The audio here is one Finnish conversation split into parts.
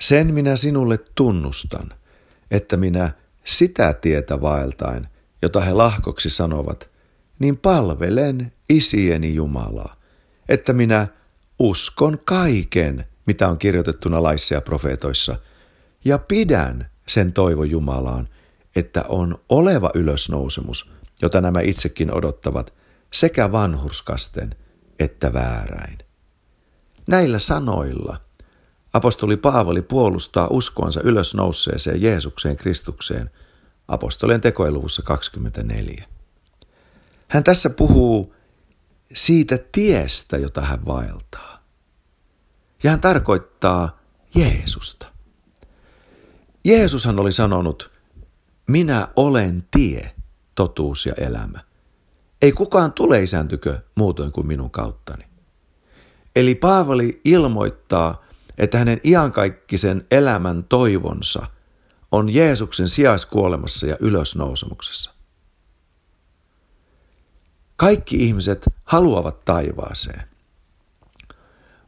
Sen minä sinulle tunnustan, että minä sitä tietä vaeltain, jota he lahkoksi sanovat, niin palvelen isieni Jumalaa, että minä uskon kaiken, mitä on kirjoitettuna laissa ja profeetoissa, ja pidän sen toivo Jumalaan, että on oleva ylösnousemus, jota nämä itsekin odottavat, sekä vanhurskasten että vääräin. Näillä sanoilla apostoli Paavali puolustaa uskoansa ylösnouseeseen Jeesukseen Kristukseen apostolien tekoeluvussa 24. Hän tässä puhuu siitä tiestä, jota hän vaeltaa. Ja hän tarkoittaa Jeesusta. Jeesushan oli sanonut, minä olen tie, totuus ja elämä. Ei kukaan tule isäntykö muutoin kuin minun kauttani. Eli Paavali ilmoittaa, että hänen iankaikkisen elämän toivonsa on Jeesuksen sijaiskuolemassa ja ylösnousemuksessa. Kaikki ihmiset haluavat taivaaseen,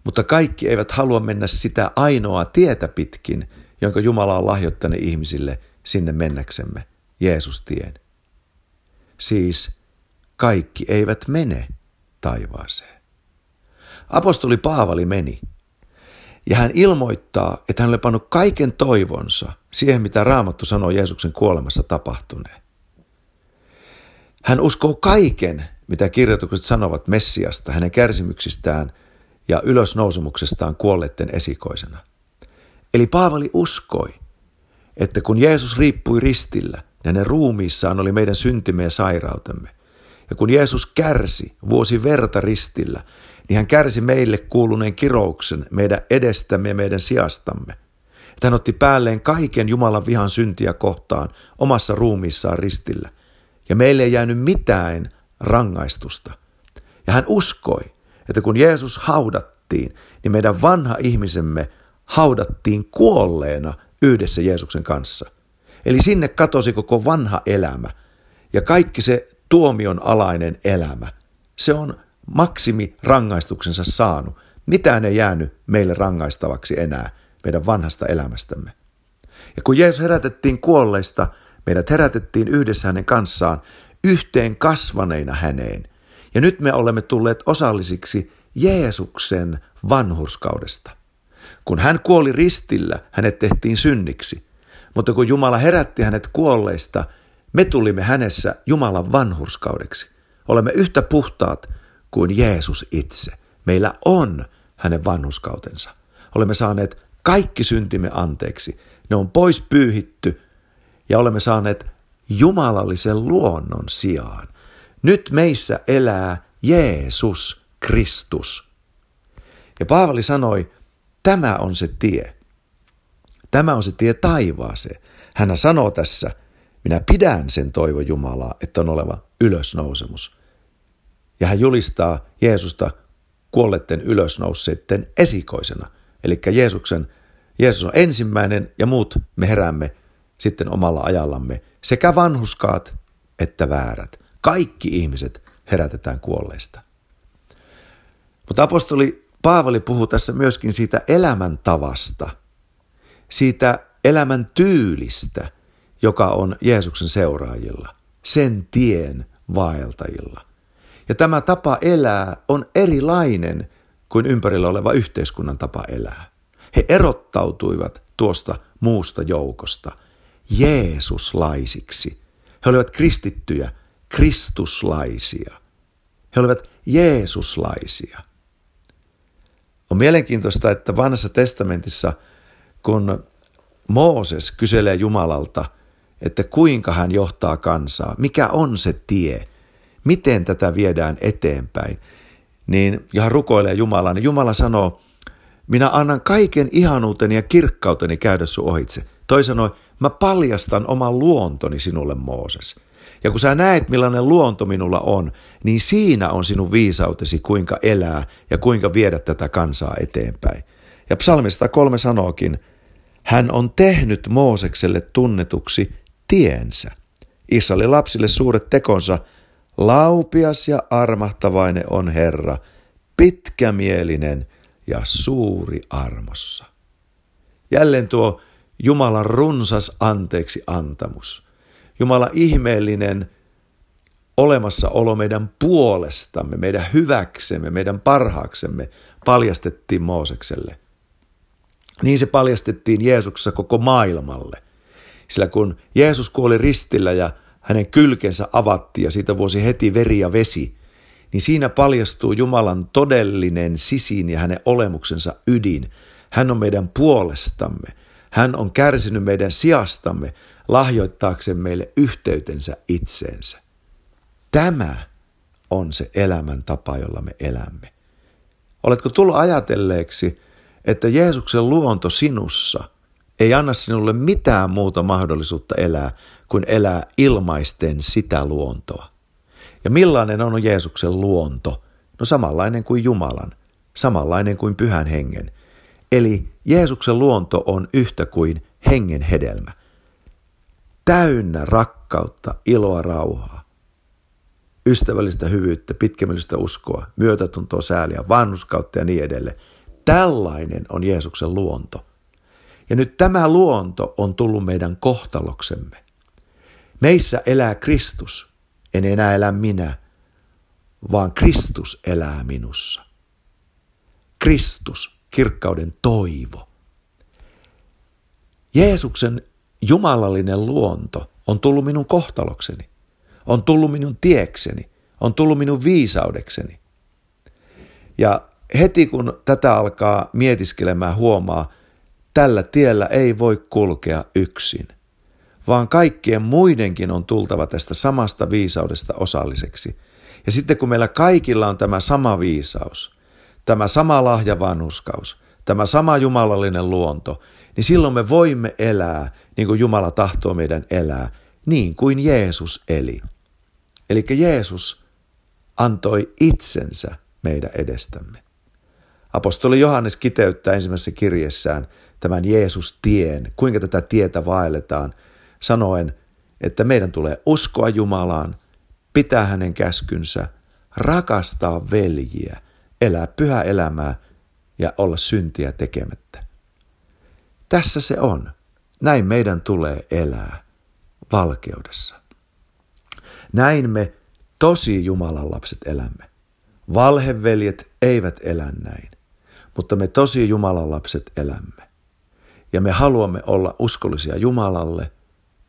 mutta kaikki eivät halua mennä sitä ainoaa tietä pitkin, jonka Jumala on lahjoittanut ihmisille sinne mennäksemme, Jeesustien. Siis kaikki eivät mene taivaaseen. Apostoli Paavali meni, ja hän ilmoittaa, että hän oli pannut kaiken toivonsa siihen, mitä Raamattu sanoo Jeesuksen kuolemassa tapahtuneen. Hän uskoo kaiken, mitä kirjoitukset sanovat Messiasta, hänen kärsimyksistään ja ylösnousemuksestaan kuolleiden esikoisena. Eli Paavali uskoi, että kun Jeesus riippui ristillä, niin hänen ruumiissaan oli meidän syntimme ja sairautemme. Ja kun Jeesus kärsi vuosi verta ristillä, niin hän kärsi meille kuuluneen kirouksen meidän edestämme ja meidän sijastamme. Että hän otti päälleen kaiken Jumalan vihan syntiä kohtaan omassa ruumiissaan ristillä. Ja meille ei jäänyt mitään rangaistusta. Ja hän uskoi, että kun Jeesus haudattiin, niin meidän vanha ihmisemme haudattiin kuolleena yhdessä Jeesuksen kanssa. Eli sinne katosi koko vanha elämä ja kaikki se tuomion alainen elämä. Se on maksimi rangaistuksensa saanut. Mitään ei jäänyt meille rangaistavaksi enää meidän vanhasta elämästämme. Ja kun Jeesus herätettiin kuolleista, meidät herätettiin yhdessä hänen kanssaan yhteen kasvaneina häneen. Ja nyt me olemme tulleet osallisiksi Jeesuksen vanhurskaudesta. Kun hän kuoli ristillä, hänet tehtiin synniksi. Mutta kun Jumala herätti hänet kuolleista, me tulimme hänessä Jumalan vanhurskaudeksi. Olemme yhtä puhtaat kuin Jeesus itse. Meillä on hänen vanhuskautensa. Olemme saaneet kaikki syntimme anteeksi. Ne on pois pyyhitty ja olemme saaneet jumalallisen luonnon sijaan. Nyt meissä elää Jeesus Kristus. Ja Paavali sanoi, tämä on se tie. Tämä on se tie taivaaseen. Hän sanoo tässä, minä pidän sen toivo Jumalaa, että on oleva ylösnousemus. Ja hän julistaa Jeesusta kuolleiden ylösnousseiden esikoisena. Eli Jeesuksen, Jeesus on ensimmäinen ja muut me heräämme sitten omalla ajallamme. Sekä vanhuskaat että väärät. Kaikki ihmiset herätetään kuolleista. Mutta apostoli Paavali puhuu tässä myöskin siitä elämäntavasta, siitä elämän tyylistä, joka on Jeesuksen seuraajilla, sen tien vaeltajilla. Ja tämä tapa elää on erilainen kuin ympärillä oleva yhteiskunnan tapa elää. He erottautuivat tuosta muusta joukosta Jeesuslaisiksi. He olivat kristittyjä, kristuslaisia. He olivat Jeesuslaisia. On mielenkiintoista, että vanhassa testamentissa, kun Mooses kyselee Jumalalta, että kuinka hän johtaa kansaa, mikä on se tie, miten tätä viedään eteenpäin, niin ja hän rukoilee Jumalaa, niin Jumala sanoo, minä annan kaiken ihanuuteni ja kirkkauteni käydä sun ohitse. Toi sanoi, mä paljastan oman luontoni sinulle Mooses. Ja kun sä näet, millainen luonto minulla on, niin siinä on sinun viisautesi, kuinka elää ja kuinka viedä tätä kansaa eteenpäin. Ja psalmista kolme sanookin, hän on tehnyt Moosekselle tunnetuksi tiensä. Israelin lapsille suuret tekonsa, laupias ja armahtavainen on Herra, pitkämielinen ja suuri armossa. Jälleen tuo Jumalan runsas anteeksi antamus. Jumalan ihmeellinen olemassaolo meidän puolestamme, meidän hyväksemme, meidän parhaaksemme paljastettiin Moosekselle. Niin se paljastettiin Jeesuksessa koko maailmalle. Sillä kun Jeesus kuoli ristillä ja hänen kylkensä avattiin ja siitä vuosi heti veri ja vesi, niin siinä paljastuu Jumalan todellinen sisin ja hänen olemuksensa ydin. Hän on meidän puolestamme. Hän on kärsinyt meidän sijastamme lahjoittaakseen meille yhteytensä itseensä. Tämä on se elämän tapa, jolla me elämme. Oletko tullut ajatelleeksi, että Jeesuksen luonto sinussa ei anna sinulle mitään muuta mahdollisuutta elää kuin elää ilmaisten sitä luontoa? Ja millainen on Jeesuksen luonto? No samanlainen kuin Jumalan, samanlainen kuin Pyhän Hengen. Eli Jeesuksen luonto on yhtä kuin hengen hedelmä. Täynnä rakkautta, iloa, rauhaa, ystävällistä hyvyyttä, pitkämielistä uskoa, myötätuntoa, sääliä, vannuskautta ja niin edelleen. Tällainen on Jeesuksen luonto. Ja nyt tämä luonto on tullut meidän kohtaloksemme. Meissä elää Kristus. En enää elä minä, vaan Kristus elää minussa. Kristus, kirkkauden toivo. Jeesuksen jumalallinen luonto on tullut minun kohtalokseni, on tullut minun tiekseni, on tullut minun viisaudekseni. Ja heti kun tätä alkaa mietiskelemään, huomaa, tällä tiellä ei voi kulkea yksin – vaan kaikkien muidenkin on tultava tästä samasta viisaudesta osalliseksi. Ja sitten kun meillä kaikilla on tämä sama viisaus, tämä sama lahjavanhuskaus, tämä sama jumalallinen luonto, niin silloin me voimme elää niin kuin Jumala tahtoo meidän elää, niin kuin Jeesus eli. Eli Jeesus antoi itsensä meidän edestämme. Apostoli Johannes kiteyttää ensimmäisessä kirjessään tämän Jeesus-tien, kuinka tätä tietä vaelletaan – sanoen, että meidän tulee uskoa Jumalaan, pitää hänen käskynsä, rakastaa veljiä, elää pyhä elämää ja olla syntiä tekemättä. Tässä se on. Näin meidän tulee elää valkeudessa. Näin me tosi Jumalan lapset elämme. Valheveljet eivät elä näin, mutta me tosi Jumalan lapset elämme. Ja me haluamme olla uskollisia Jumalalle –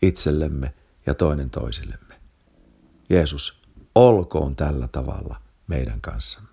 itsellemme ja toinen toisillemme. Jeesus, olkoon tällä tavalla meidän kanssamme.